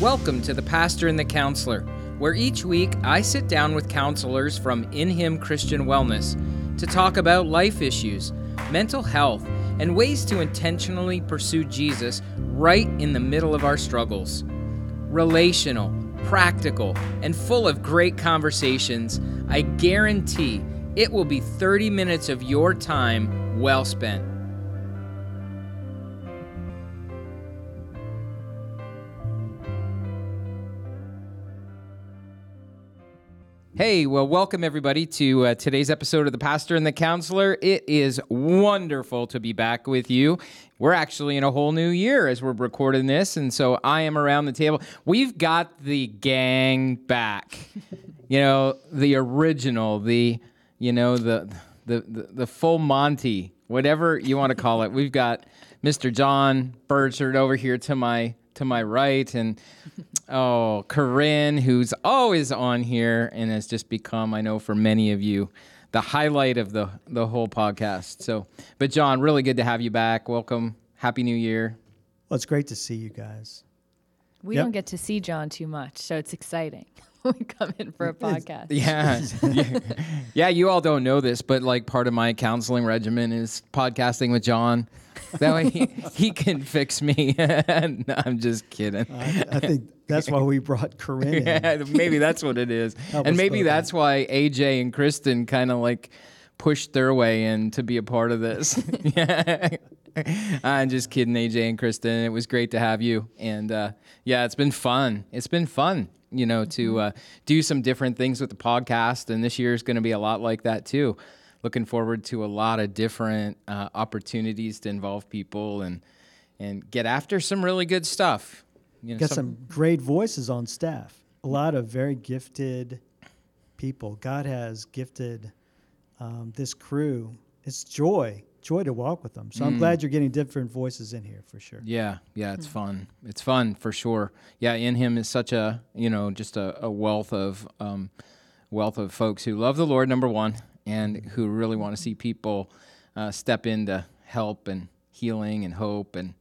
Welcome to The Pastor and the Counselor, where each week I sit down with counselors from In Him Christian Wellness to talk about life issues, mental health, and ways to intentionally pursue Jesus right in the middle of our struggles. Relational, practical, and full of great conversations, I guarantee it will be 30 minutes of your time well spent. Hey, well, welcome everybody to uh, today's episode of The Pastor and the Counselor. It is wonderful to be back with you. We're actually in a whole new year as we're recording this, and so I am around the table. We've got the gang back. you know, the original, the you know, the the the, the full Monty, whatever you want to call it. We've got Mr. John Burchard over here to my to my right, and oh, Corryn, who's always on here and has just become, I know, for many of you, the highlight of the the whole podcast. So, but John, really good to have you back. Welcome. Happy New Year. Well, it's great to see you guys. We Yep. don't get to see John too much, so it's exciting. when we come in for a podcast. Yeah. yeah. Yeah, you all don't know this, but like part of my counseling regimen is podcasting with John. That way he, he can fix me. no, I'm just kidding. I, I think that's why we brought Corryn. Yeah, maybe that's what it is. Help and maybe that's why AJ and Kristen kind of like pushed their way in to be a part of this. yeah. I'm just kidding, AJ and Kristen. It was great to have you. And uh, yeah, it's been fun. It's been fun, you know, to uh, do some different things with the podcast. And this year is going to be a lot like that too. Looking forward to a lot of different uh, opportunities to involve people and and get after some really good stuff. You know, Got some great voices on staff. A lot of very gifted people. God has gifted um, this crew. It's joy, joy to walk with them. So I'm glad you're getting different voices in here for sure. Yeah, yeah, it's fun. It's fun for sure. Yeah, in him is such a you know just a, a wealth of um, wealth of folks who love the Lord, number one, and who really want to see people uh, step into help and healing and hope and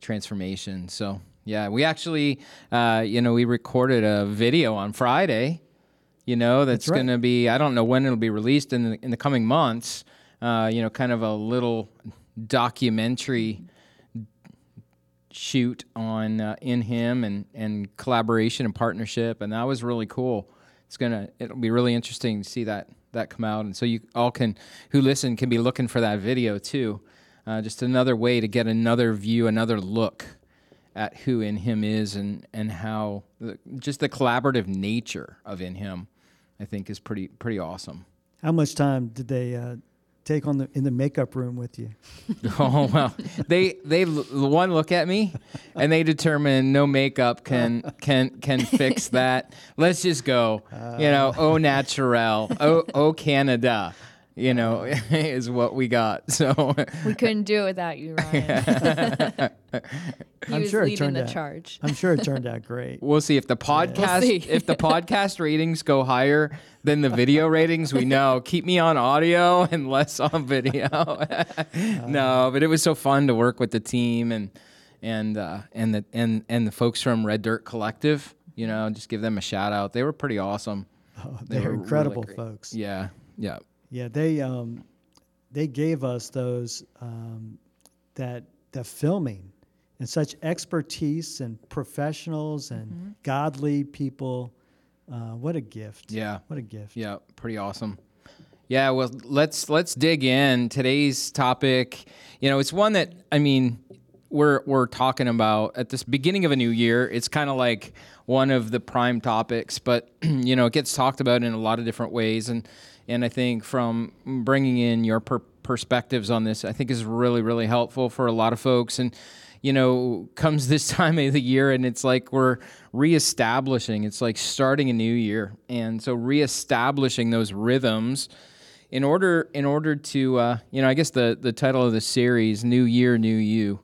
transformation. So yeah, we actually uh, you know we recorded a video on Friday. You know that's, That's right. going to be I don't know when it'll be released in the in the coming months. Uh, you know, kind of a little documentary shoot on uh, in him and and collaboration and partnership and that was really cool it's gonna it'll be really interesting to see that that come out. And so you all can who listen can be looking for that video too. Uh, just another way to get another view another look at who in him is and and how the, just the collaborative nature of in him i think is pretty pretty awesome. How much time did they uh, take on the in the makeup room with you? Oh well, they they l- one look at me, and they determine no makeup can can can fix that. Let's just go. You know, ah. au naturel, oh oh Canada. You know, is what we got. So We couldn't do it without you, Ryan. he I'm was sure it leading turned the out- charge. I'm sure it turned out great. we'll see if the podcast see. if the podcast ratings go higher than the video ratings. We know. Keep me on audio and less on video. no, but it was so fun to work with the team and and uh, and the and and the folks from Red Dirt Collective. You know, just give them a shout out. They were pretty awesome. Oh, They they're were incredible great. folks. Yeah, yeah, Yeah, they um, they gave us those um, that that filming and such expertise and professionals and godly people. Uh, what a gift! yeah. what a gift! Yeah, pretty awesome. Yeah, well, let's let's dig in. Today's topic, you know, it's one that I mean, we're we're talking about at this beginning of a new year. It's kind of like one of the prime topics, but you know, it gets talked about in a lot of different ways, and and I think from bringing in your per- perspectives on this, I think is really really helpful for a lot of folks, and you know, comes this time of the year and it's like we're reestablishing, it's like starting a new year. And so reestablishing those rhythms in order in order to uh, you know, I guess the the title of the series, New Year, New You,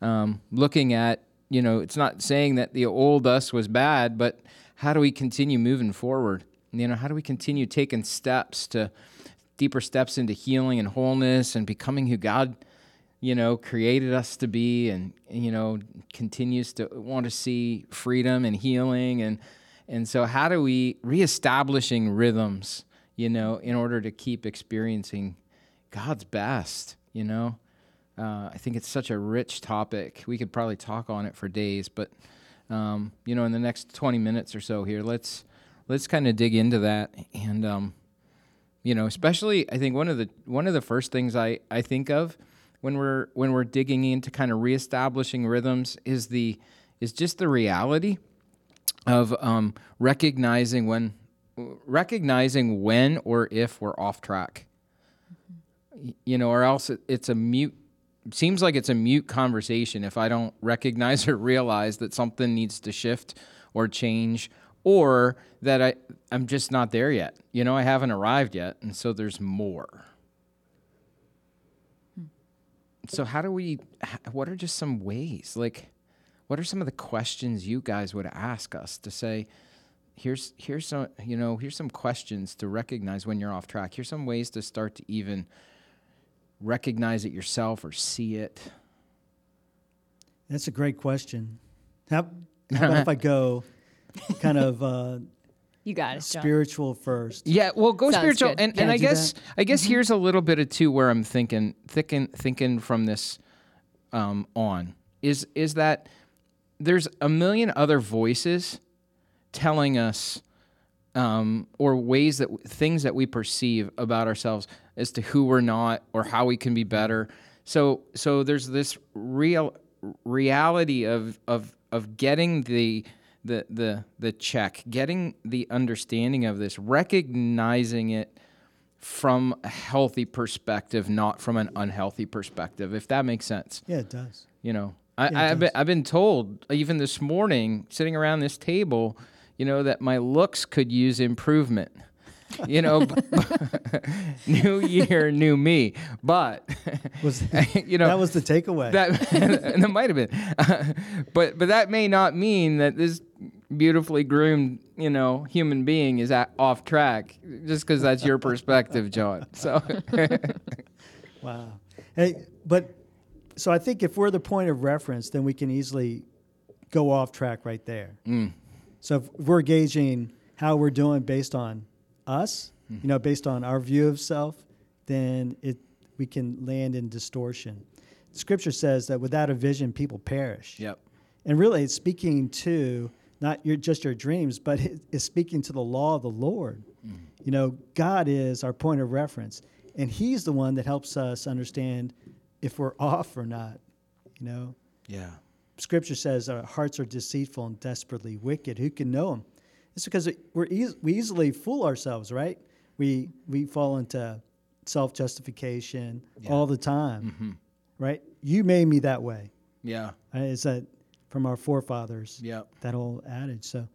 um, looking at, you know, it's not saying that the old us was bad, but how do we continue moving forward? You know, how do we continue taking steps to deeper steps into healing and wholeness and becoming who God you know, created us to be and, you know, continues to want to see freedom and healing. And, and so, how do we reestablishing rhythms, you know, in order to keep experiencing God's best, you know? Uh, I think it's such a rich topic. We could probably talk on it for days, but um, you know, in the next 20 minutes or so here, let's let's kind of dig into that and um, you know, especially I think one of the one of the first things I, I think of when we're when we're digging into kind of reestablishing rhythms is the is just the reality of um, recognizing when recognizing when or if we're off track. Mm-hmm. You know, or else it, it's a mute seems like it's a mute conversation if I don't recognize or realize that something needs to shift or change or that I, I'm just not there yet. You know, I haven't arrived yet. And so there's more. So, how do we, what are just some ways? Like, what are some of the questions you guys would ask us to say, here's, here's some, you know, here's some questions to recognize when you're off track. Here's some ways to start to even recognize it yourself or see it? That's a great question. How, how about if I go kind of uh, you got it, spiritual first? Yeah, well, go Sounds spiritual, good. and, and I guess that? I guess mm-hmm. here's a little bit of too where I'm thinking, thinking, thinking from this um, on is is that there's a million other voices telling us um, or ways that things that we perceive about ourselves as to who we're not or how we can be better. So so there's this real reality of of of getting the the the the check, getting the understanding of this, recognizing it from a healthy perspective, not from an unhealthy perspective, if that makes sense. Yeah, it does. You know, I, yeah, have been, I've been told even this morning, sitting around this table, you know, that my looks could use improvement you know, new year, new me. But was you know that was the takeaway. That that might have been, but but that may not mean that this beautifully groomed, you know, human being is at, off track just because that's your perspective, John. So, wow. Hey, but so I think if we're the point of reference, then we can easily go off track right there. Mm. So if we're gauging how we're doing based on us, mm-hmm. you know, based on our view of self, then it we can land in distortion. Scripture says that without a vision, people perish. Yep. And really, it's speaking to not your just your dreams, but it's speaking to the law of the Lord. Mm-hmm. You know, God is our point of reference, and He's the one that helps us understand if we're off or not. You know. Yeah. Scripture says our hearts are deceitful and desperately wicked. Who can know them? It's because we're e- we easily fool ourselves, right? We we fall into self justification yeah. all the time, mm-hmm. right? You made me that way. Yeah, right? is that from our forefathers? Yeah, that old adage. So,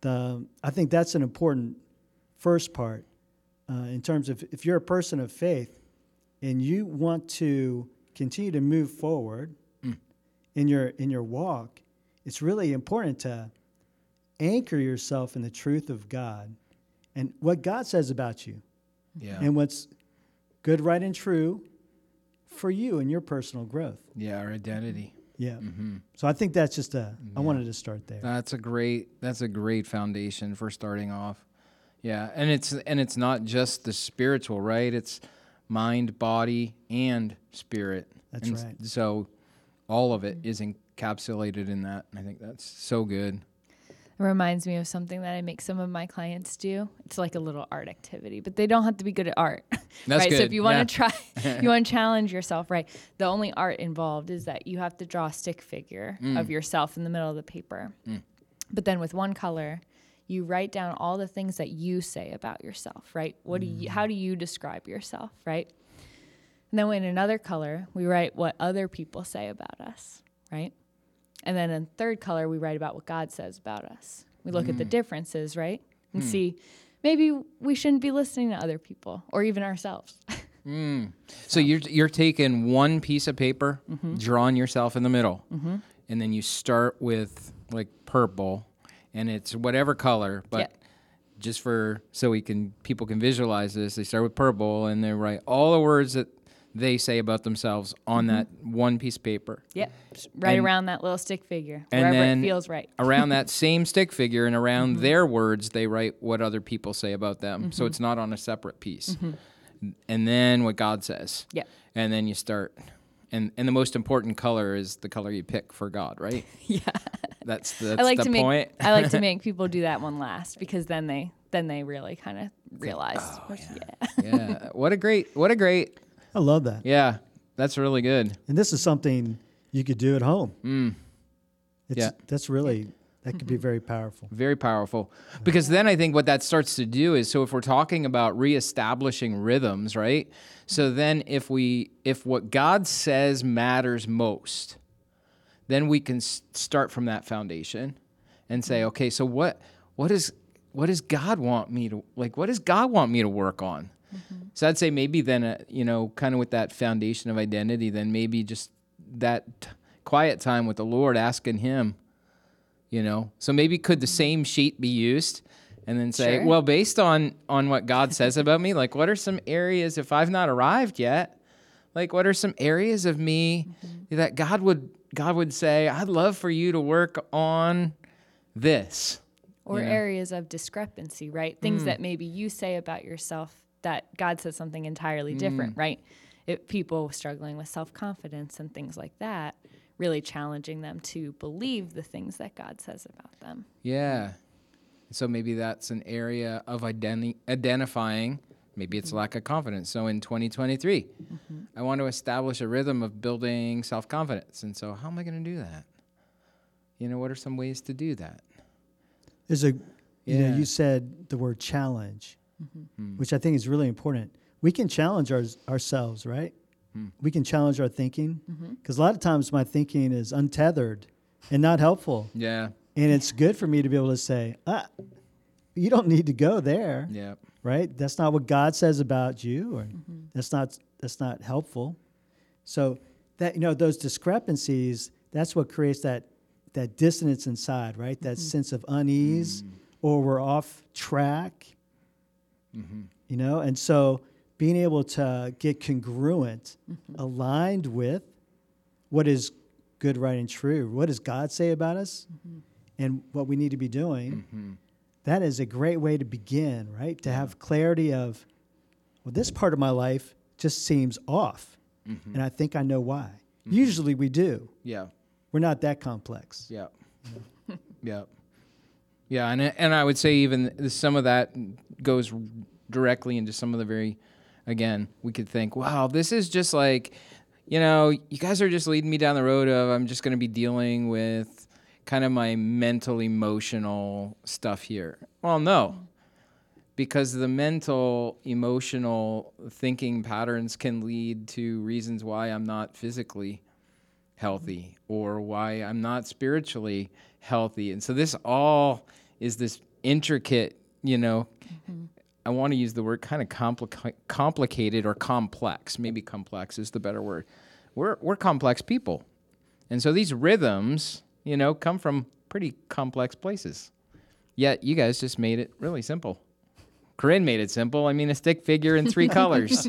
the I think that's an important first part uh, in terms of if you're a person of faith and you want to continue to move forward mm. in your in your walk, it's really important to anchor yourself in the truth of God and what God says about you. Yeah. And what's good, right, and true for you and your personal growth. Yeah, our identity. Yeah. Mm-hmm. So I think that's just a. Yeah. I wanted to start there. That's a great. That's a great foundation for starting off. Yeah, and it's and it's not just the spiritual, right? It's mind, body, and spirit. That's and right. So all of it is encapsulated in that. And I think that's so good. It reminds me of something that I make some of my clients do. It's like a little art activity, but they don't have to be good at art. That's right. Good. So if you want to yeah. try, you want to challenge yourself, right? The only art involved is that you have to draw a stick figure mm. of yourself in the middle of the paper. Mm. But then with one color, you write down all the things that you say about yourself, right? What do you, how do you describe yourself, right? And then in another color, we write what other people say about us, right? And then in third color, we write about what God says about us. We look mm. at the mm. differences, right? And mm. see maybe we shouldn't be listening to other people or even ourselves. mm. So you're you're taking one piece of paper, mm-hmm. drawing yourself in the middle, mm-hmm. and then you start with like purple, and it's whatever color, but. Yeah. Just for so we can people can visualize this, they start with purple and they write all the words that they say about themselves on mm-hmm. that one piece of paper. Yep. Right And- around that little stick figure, And wherever then it feels right. around that same stick figure and around mm-hmm. their words, they write what other people say about them. So mm-hmm. it's not on a separate piece. And then what God says. Yep. And then you start. And, and the most important color is the color you pick for God, right? Yeah. That's the, that's I like the to make point. I like to make people do that one last because then they then they really kind of realize. "Oh, what- yeah. yeah. What a great, what a great, I love that. yeah. That's really good. And this is something you could do at home. Mm. It's, Yeah. That's really, that could be very powerful. Very powerful. Because then I think what that starts to do is so if we're talking about reestablishing rhythms, right? So then if we if what God says matters most, then we can s- start from that foundation and say, okay, so what what is what does God want me to like what does God want me to work on? So I'd say maybe then uh, you know kind of with that foundation of identity then maybe just that t- quiet time with the Lord asking him you know so maybe could the same sheet be used and then say Sure. well based on on what god says about me like what are some areas if i've not arrived yet like what are some areas of me that god would god would say i'd love for you to work on this Or areas of discrepancy, right? Things Mm. that maybe you say about yourself that God says something entirely different, Mm. right? If people struggling with self confidence and things like that, really challenging them to believe the things that God says about them. yeah. So maybe that's an area of identi- identifying. Maybe Mm-hmm. it's lack of confidence. So in 2023 i want to establish a rhythm of building self-confidence. And so how am i going to do that? You know what are some ways to do that? There's a, you know, you said the word challenge, Hmm. which I think is really important. We can challenge our, ourselves, right? Hmm. We can challenge our thinking because a lot of times my thinking is untethered and not helpful. yeah And it's good for me to be able to say, ah, you don't need to go there, yeah right? That's not what God says about you, or that's not that's not helpful. So that you know those discrepancies, that's what creates that that dissonance inside, right? That sense of unease, or we're off track. Mm-hmm. You know, and so being able to get congruent, mm-hmm. aligned with what is good, right, and true. What does God say about us, mm-hmm. and what we need to be doing? That is a great way to begin, right? To have clarity of, well, this part of my life just seems off, and I think I know why. Usually we do. yeah We're not that complex. Yeah. yeah. Yeah, and and I would say even some of that goes directly into some of the very again, we could think, wow, this is just like you know, you guys are just leading me down the road of I'm just going to be dealing with kind of my mental emotional stuff here. Well, no. Because the mental emotional thinking patterns can lead to reasons why I'm not physically healthy or why I'm not spiritually healthy. And so this all is this intricate, you know, I want to use the word kind of complica- complicated or complex. Maybe complex is the better word. We're we're complex people. And so these rhythms, you know, come from pretty complex places. Yet you guys just made it really simple. Corryn made it simple. I mean, a stick figure in three colors.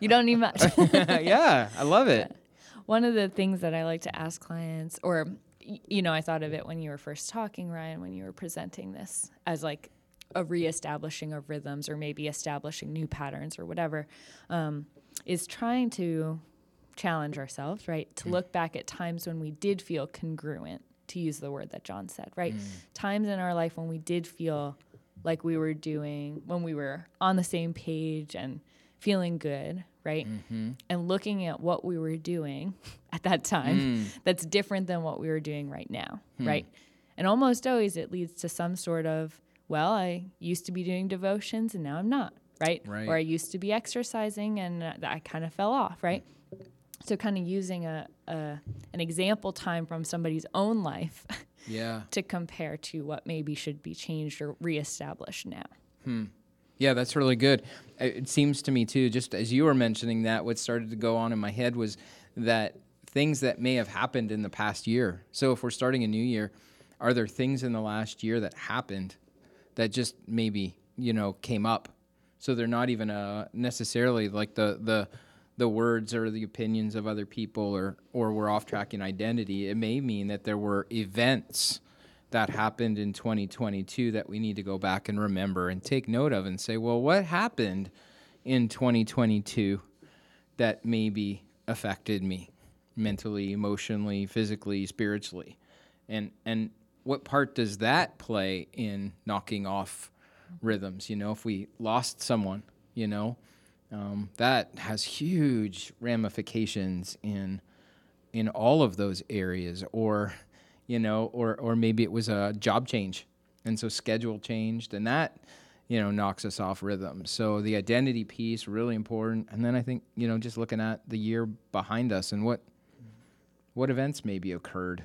You don't need much. yeah, I love it. One of the things that I like to ask clients, or you know, I thought of it when you were first talking, Ryan, when you were presenting this as like a reestablishing of rhythms, or maybe establishing new patterns, or whatever, um, is trying to challenge ourselves, right? To look back at times when we did feel congruent, to use the word that John said, right? Times in our life when we did feel like we were doing, when we were on the same page and feeling good, right? Mm-hmm. And looking at what we were doing at that time mm. that's different than what we were doing right now, hmm. right? And almost always it leads to some sort of, well, I used to be doing devotions and now I'm not, right? Right. Or I used to be exercising and uh, I kind of fell off, right? So kind of using a, a an example time from somebody's own life Yeah. to compare to what maybe should be changed or reestablished now. Hmm. Yeah, that's really good. It seems to me too, just as you were mentioning that, what started to go on in my head was that things that may have happened in the past year. So if we're starting a new year, are there things in the last year that happened that just maybe you know came up? So they're not even uh, necessarily like the the the words or the opinions of other people or or we're off tracking identity. It may mean that there were events that happened in 2022 that we need to go back and remember and take note of and say, well, what happened in 2022 that maybe affected me mentally, emotionally, physically, spiritually? And and what part does that play in knocking off rhythms? You know, if we lost someone, you know, um, that has huge ramifications in in all of those areas. Or, you know, or or maybe it was a job change, and so schedule changed, and that you know knocks us off rhythm. So the identity piece really important, and then I think you know just looking at the year behind us and what what events maybe occurred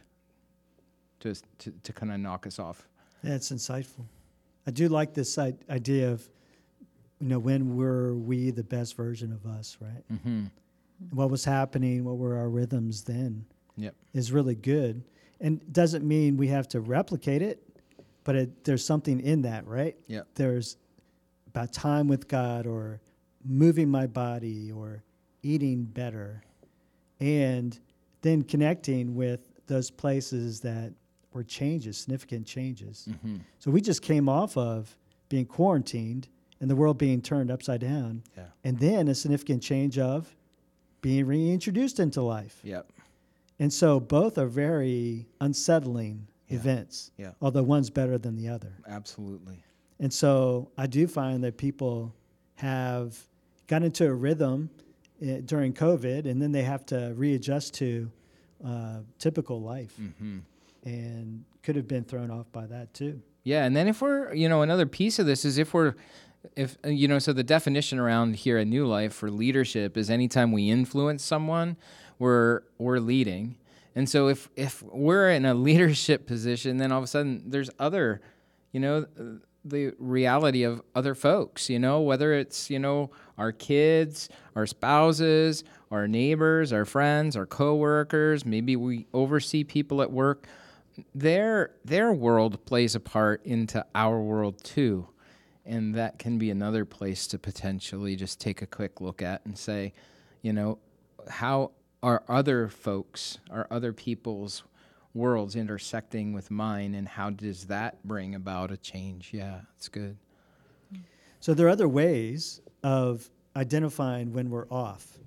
to to, to kind of knock us off. Yeah, it's insightful. I do like this i- idea of, you know, when were we the best version of us, right? Mm-hmm. What was happening? What were our rhythms then? Yep. Is really good, and doesn't mean we have to replicate it, but it, there's something in that, right? Yep. There's about time with God, or moving my body, or eating better, and then connecting with those places that were changes, significant changes. Mm-hmm. So we just came off of being quarantined and the world being turned upside down, Yeah. and then a significant change of being reintroduced into life. Yep. And so both are very unsettling Yeah. events, Yeah. although one's better than the other. Absolutely. And so I do find that people have got into a rhythm eh, during COVID, and then they have to readjust to uh, typical life, Mm-hmm. and could have been thrown off by that too. Yeah, and then if we're, you know, another piece of this is if we're, if uh, you know, so the definition around here at New Life for leadership is anytime we influence someone, we're we're leading. And so if if we're in a leadership position, then all of a sudden there's other, you know, the reality of other folks, you know, whether it's, you know, our kids, our spouses, our neighbors, our friends, our coworkers, maybe we oversee people at work their their world plays a part into our world too and that can be another place to potentially just take a quick look at and say you know how are other folks are other people's worlds intersecting with mine and how does that bring about a change yeah it's good So there are other ways of identifying when we're off.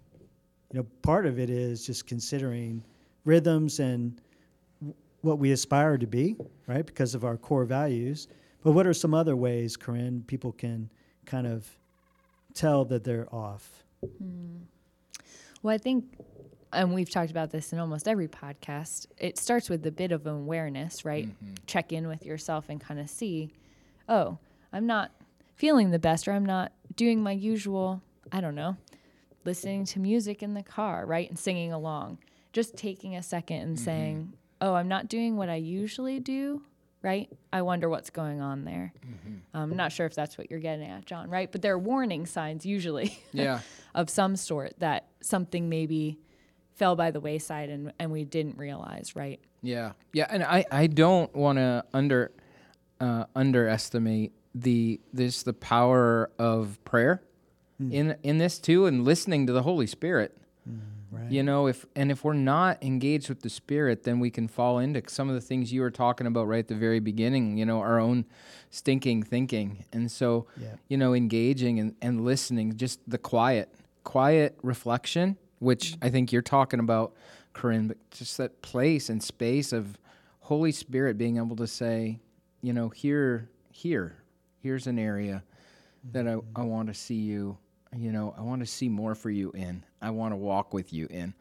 You know, part of it is just considering rhythms and what we aspire to be, right? Because of our core values. But what are some other ways, Corryn, people can kind of tell that they're off? Hmm. Well, I think, and we've talked about this in almost every podcast, it starts with a bit of awareness, right? Mm-hmm. Check in with yourself and kind of see, oh, I'm not feeling the best, or I'm not doing my usual, I don't know, listening to music in the car, right? And singing along. Just taking a second and mm-hmm. saying, oh, I'm not doing what I usually do, right? I wonder what's going on there. Mm-hmm. I'm not sure if that's what you're getting at, John, right? But there are warning signs usually yeah of some sort that something maybe fell by the wayside and, and we didn't realize, right? Yeah, yeah, and I, I don't want to under uh, underestimate the this the power of prayer in in this too, and listening to the Holy Spirit. Right. You know, if and if we're not engaged with the Spirit, then we can fall into some of the things you were talking about right at the very beginning. You know, our own stinking thinking, and so Yeah. you know, engaging and, and listening, just the quiet, quiet reflection, which I think you're talking about, Corryn, but just that place and space of Holy Spirit being able to say, you know, here, here, here's an area that I, I want to see you, you know, I want to see more for you in. I want to walk with you in.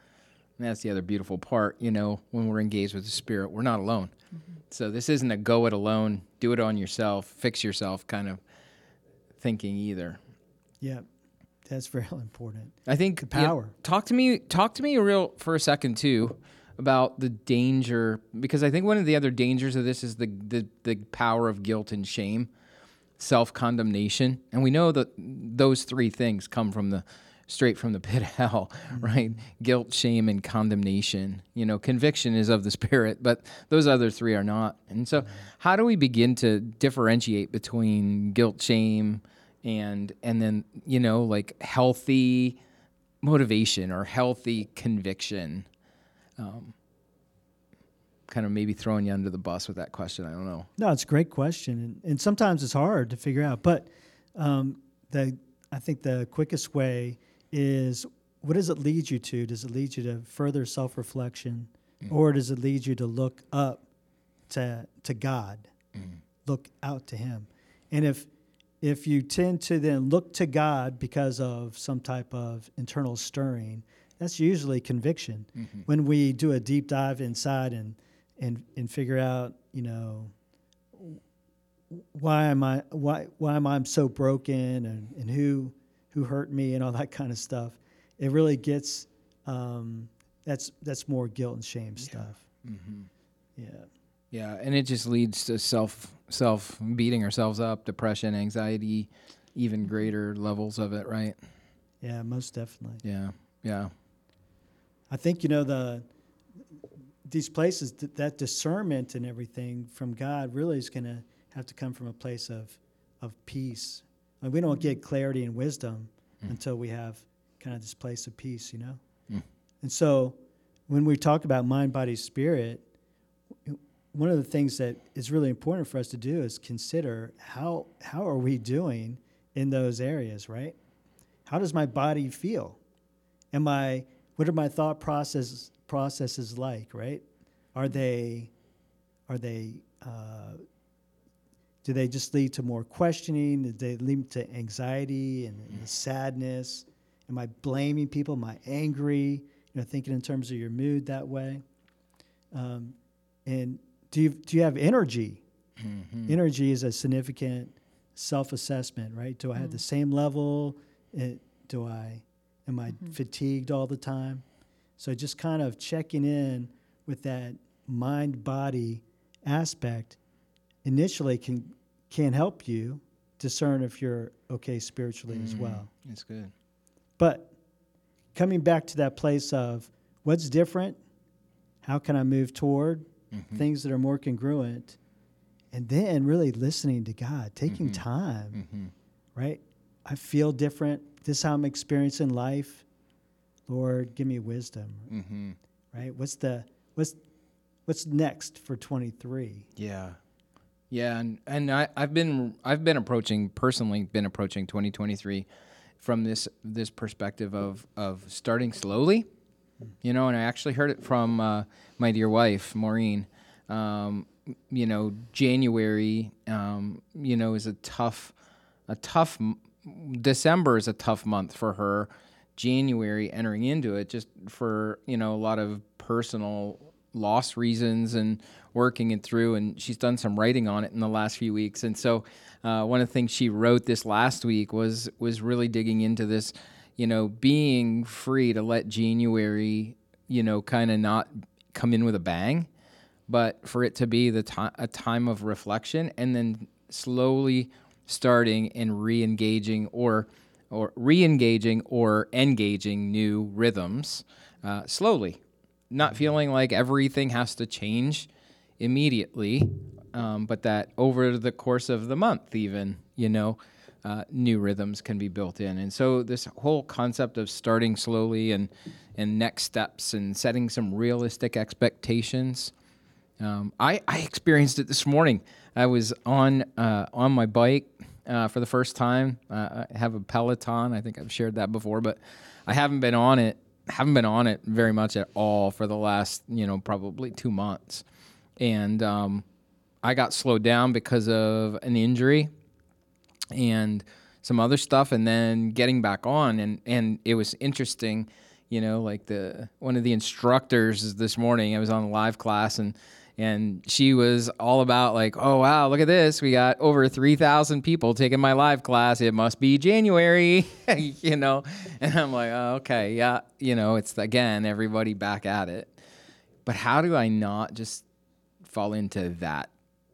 And that's the other beautiful part, you know, when we're engaged with the Spirit, we're not alone. Mm-hmm. So this isn't a go it alone, do it on yourself, fix yourself kind of thinking either. Yeah, that's very important. I think The power. talk to me. Talk to me real for a second too about the danger because I think one of the other dangers of this is the the, the power of guilt and shame, self condemnation, and we know that those three things come from the straight from the pit of hell, mm-hmm. right? Guilt, shame, and condemnation. You know, conviction is of the spirit, but those other three are not. And so, mm-hmm. how do we begin to differentiate between guilt, shame, and and then you know like healthy motivation or healthy conviction? Um, kind of maybe throwing you under the bus with that question. I don't know. No, it's a great question, and, and sometimes it's hard to figure out. But um, the I think the quickest way is what does it lead you to? Does it lead you to further self reflection, or does it lead you to look up to to God, look out to Him? And if if you tend to then look to God because of some type of internal stirring, that's usually conviction. When we do a deep dive inside and and and figure out, you know, why am I why why am I so broken and, and who who hurt me and all that kind of stuff. It really gets um, that's that's more guilt and shame stuff. Yeah. Yeah, and it just leads to self self beating ourselves up, depression, anxiety, even greater levels of it, right? Yeah, most definitely. Yeah. Yeah. I think you know the these places th- that discernment and everything from God really is going to have to come from a place of of peace. Like we don't get clarity and wisdom mm. until we have kind of this place of peace, you know. Mm. And so, when we talk about mind, body, spirit, one of the things that is really important for us to do is consider how how are we doing in those areas, right? How does my body feel? Am I what are my thought processes processes like, right? Are they are they uh, do they just lead to more questioning? Do they lead to anxiety and, and sadness? Am I blaming people? Am I angry? You know, thinking in terms of your mood that way. Um, and do you do you have energy? Mm-hmm. Energy is a significant self-assessment, right? Do I have the mm. same level? Eh, do I am I mm-hmm. fatigued all the time? So just kind of checking in with that mind body aspect initially can can help you discern if you're okay spiritually as mm-hmm. well. It's good. But coming back to that place of what's different, how can I move toward Mm-hmm. things that are more congruent, and then really listening to God, taking mm-hmm. time, mm-hmm. right? I feel different. This is how I'm experiencing life. Lord, give me wisdom. Mm-hmm. Right? What's the what's what's next for 23? Yeah. Yeah, and, and I, I've been I've been approaching personally been approaching 2023 from this this perspective of of starting slowly, you know, and I actually heard it from uh, my dear wife Maureen. Um, you know, January, um, you know, is a tough a tough December is a tough month for her. January entering into it just for you know a lot of personal loss reasons and working it through and she's done some writing on it in the last few weeks and so uh, one of the things she wrote this last week was was really digging into this you know being free to let January you know kind of not come in with a bang but for it to be the time a time of reflection and then slowly starting and re-engaging or or re-engaging or engaging new rhythms uh, slowly. Not feeling like everything has to change immediately um, but that over the course of the month even you know uh, new rhythms can be built in and so this whole concept of starting slowly and and next steps and setting some realistic expectations um, I, I experienced it this morning. I was on uh, on my bike uh, for the first time. Uh, I have a Peloton. I think I've shared that before, but I haven't been on it. Haven't been on it very much at all for the last you know probably two months, and um, I got slowed down because of an injury and some other stuff and then getting back on and and it was interesting you know like the one of the instructors this morning i was on a live class and and she was all about like oh wow look at this. We got over 3000 people taking my live class. It must be january. You know? And i'm like oh, okay yeah. You know it's again everybody back at it. But how do i not just fall into that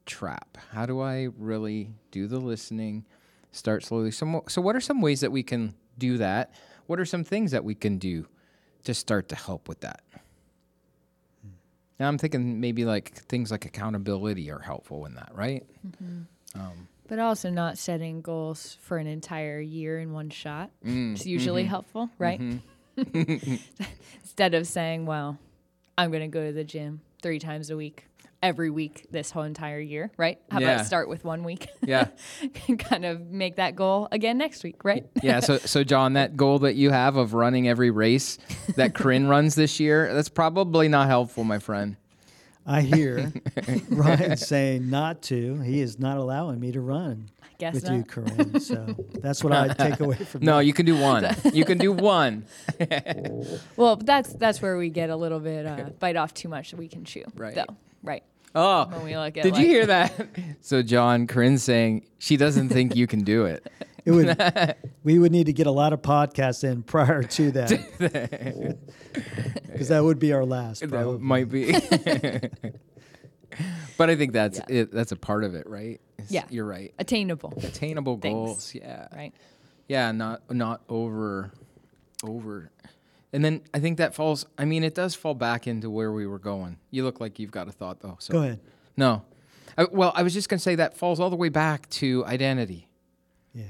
trap? How do i really do the listening start slowly. So, so what are some ways that we can do that? What are some things that we can do to start to help with that? Now I'm thinking maybe like things like accountability are helpful in that, right? But also not setting goals for an entire year in one shot. Mm, It's usually mm-hmm. helpful, right? Instead of saying, well, I'm going to go to the gym three times a week, every week this whole entire year, right? How Yeah. about start with one week? Yeah. kind of make that goal again next week, right? Yeah, so so John, that goal that you have of running every race that Corryn runs this year, that's probably not helpful, my friend. I hear Ryan saying not to. He is not allowing me to run Guess with not. you, Corryn. So that's what I take away from No, that. you can do one. You can do one. Well, that's that's where we get a little bit uh, bite off too much that we can chew. Right. Though, right. Oh, When we look at did you hear that? So John, Corryn's saying she doesn't think you can do it. It would. we would need to get a lot of podcasts in prior to that, because that would be our last. That might be. but I think that's Yeah. it. That's a part of it, right? It's- Yeah. you're right. Attainable, Attainable Things. goals, yeah. right? Yeah, not not over over. And then I think that falls I mean it does fall back into where we were going. You look like you've got a thought though. So Go ahead. No. I, well, I was just going to say that falls all the way back to identity. Yeah.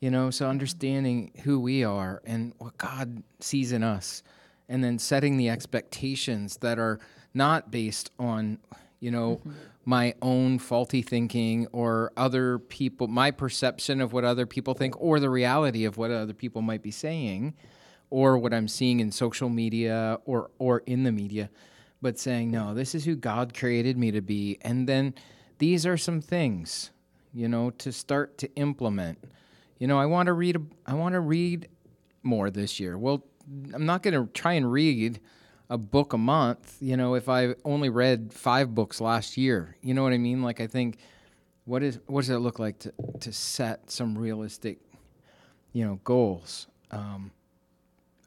You know, so understanding who we are and what God sees in us, and then setting the expectations that are not based on, you know, mm-hmm. my own faulty thinking or other people, my perception of what other people think, or the reality of what other people might be saying, or what I'm seeing in social media or or in the media, but saying, no, this is who God created me to be, and then these are some things, you know, to start to implement. You know, I want to read. I want to read more this year. Well, I'm not going to try and read a book a month. You know, if I only read five books last year, you know what I mean. Like, I think, what is what does it look like to to set some realistic, you know, goals? Um,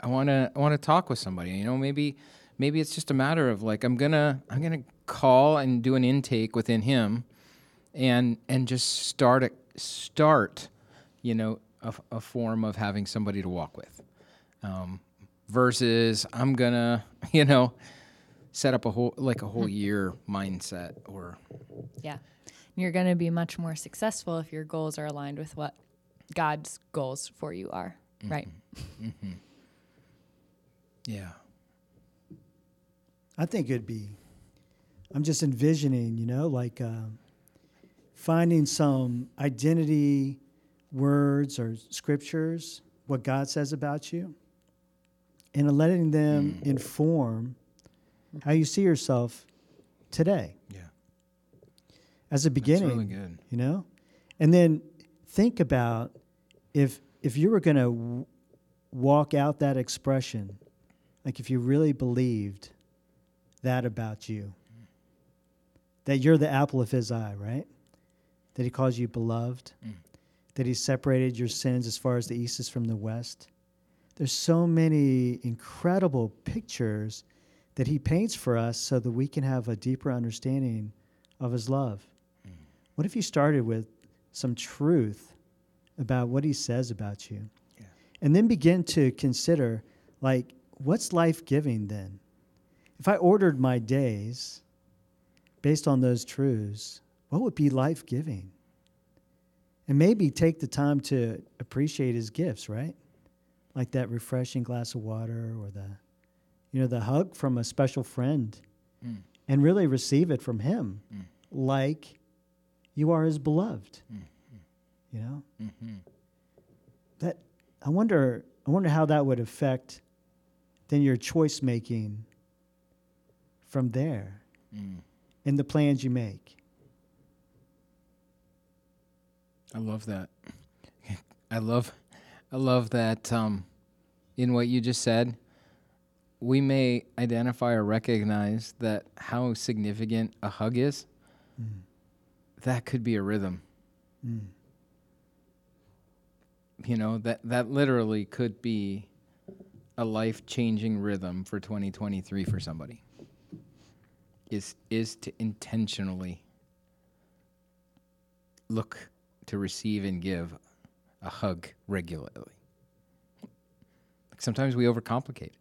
I want to I want to talk with somebody. You know, maybe maybe it's just a matter of like I'm gonna I'm gonna call and do an intake within him, and and just start a, start, you know, a, a form of having somebody to walk with, um, versus I'm gonna you know set up a whole like a whole mm-hmm. year mindset or Yeah. You're going to be much more successful if your goals are aligned with what God's goals for you are, right? Mm-hmm. Mm-hmm. Yeah I think it'd be. I'm just envisioning, you know, like um, finding some identity words or scriptures, what God says about you, and letting them inform how you see yourself today yeah as a beginning. that's really good you know and then think about if if you were going to w- walk out that expression like if you really believed that about you that you're the apple of his eye right? That he calls you beloved mm. that he separated your sins as far as the east is from the west. There's so many incredible pictures that he paints for us so that we can have a deeper understanding of his love. Mm. What if you started with some truth about what he says about you? Yeah. And then begin to consider, like, what's life giving then? If I ordered my days based on those truths, what would be life giving? And maybe take the time to appreciate his gifts, right? Like that refreshing glass of water or the, you know, the hug from a special friend Mm. and really receive it from him like you are his beloved. You know? mm-hmm. That I wonder I wonder how that would affect then your choice making from there Mm. and the plans you make. I love that. I love, I love that. Um, in what you just said, we may identify or recognize that how significant a hug is. That could be a rhythm. Mm. You know that that literally could be a life changing rhythm for 2023 for somebody. Is is to intentionally look to receive and give a hug regularly. Like sometimes we overcomplicate it.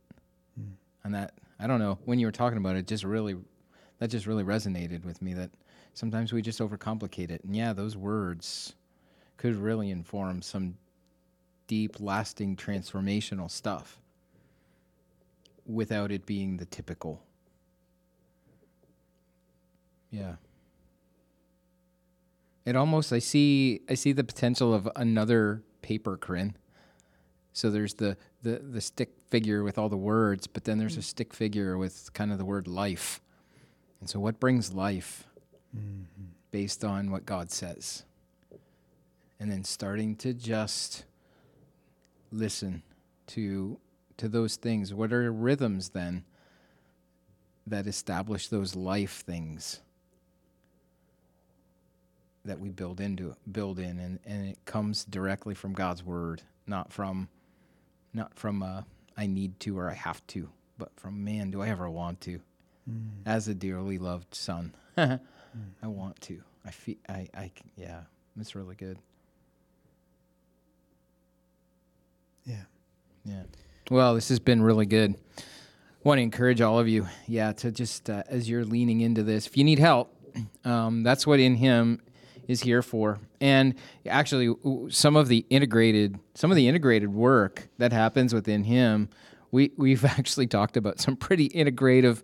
Hmm. And that I don't know, when you were talking about it, just really that just really resonated with me that sometimes we just overcomplicate it. And yeah, those words could really inform some deep, lasting, transformational stuff. Without it being the typical. Yeah. It almost I see I see the potential of another paper Corryn. So there's the, the the stick figure with all the words, but then there's a mm. stick figure with kind of the word life. And so what brings life mm-hmm. based on what God says? And then starting to just listen to to those things. What are rhythms then that establish those life things that we build into build in and, and it comes directly from God's word, not from not from uh, I need to or I have to, but from man, do I ever want to? As a dearly loved son, I want to. I feel I, yeah, it's really good. Yeah. Yeah. Well, this has been really good. I Want to encourage all of you, yeah, to just uh, as you're leaning into this, if you need help, um, that's what in Him is here for. And actually, some of the integrated, some of the integrated work that happens within Him, we we've actually talked about some pretty integrative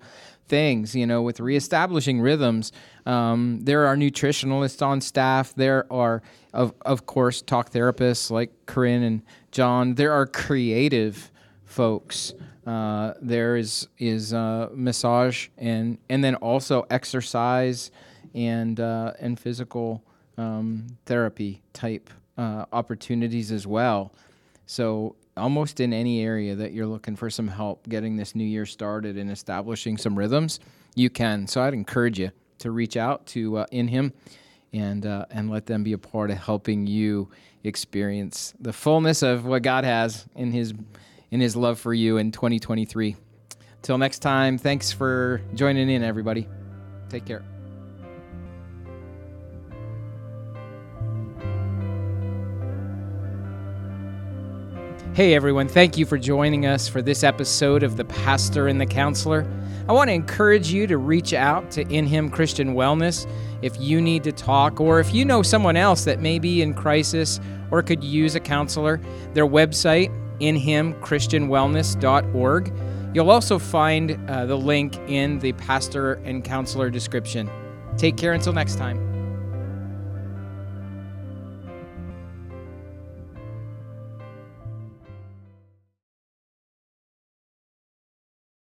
things. You know, with reestablishing rhythms, um, there are nutritionalists on staff. There are, of of course, talk therapists like Corryn and John. There are creative folks. Uh, there is is uh, massage and and then also exercise and uh, and physical um, therapy type uh, opportunities as well. So almost in any area that you're looking for some help getting this new year started and establishing some rhythms, you can. So I'd encourage you to reach out to uh, in him and uh, and let them be a part of helping you experience the fullness of what God has in his in his love for you in 2023. Till next time, thanks for joining in everybody. Take care. Hey everyone, thank you for joining us for this episode of The Pastor and the Counselor. I want to encourage you to reach out to In Him Christian Wellness if you need to talk or if you know someone else that may be in crisis or could use a counselor. Their website, inhimchristianwellness.org. You'll also find uh, the link in the pastor and counselor description. Take care until next time.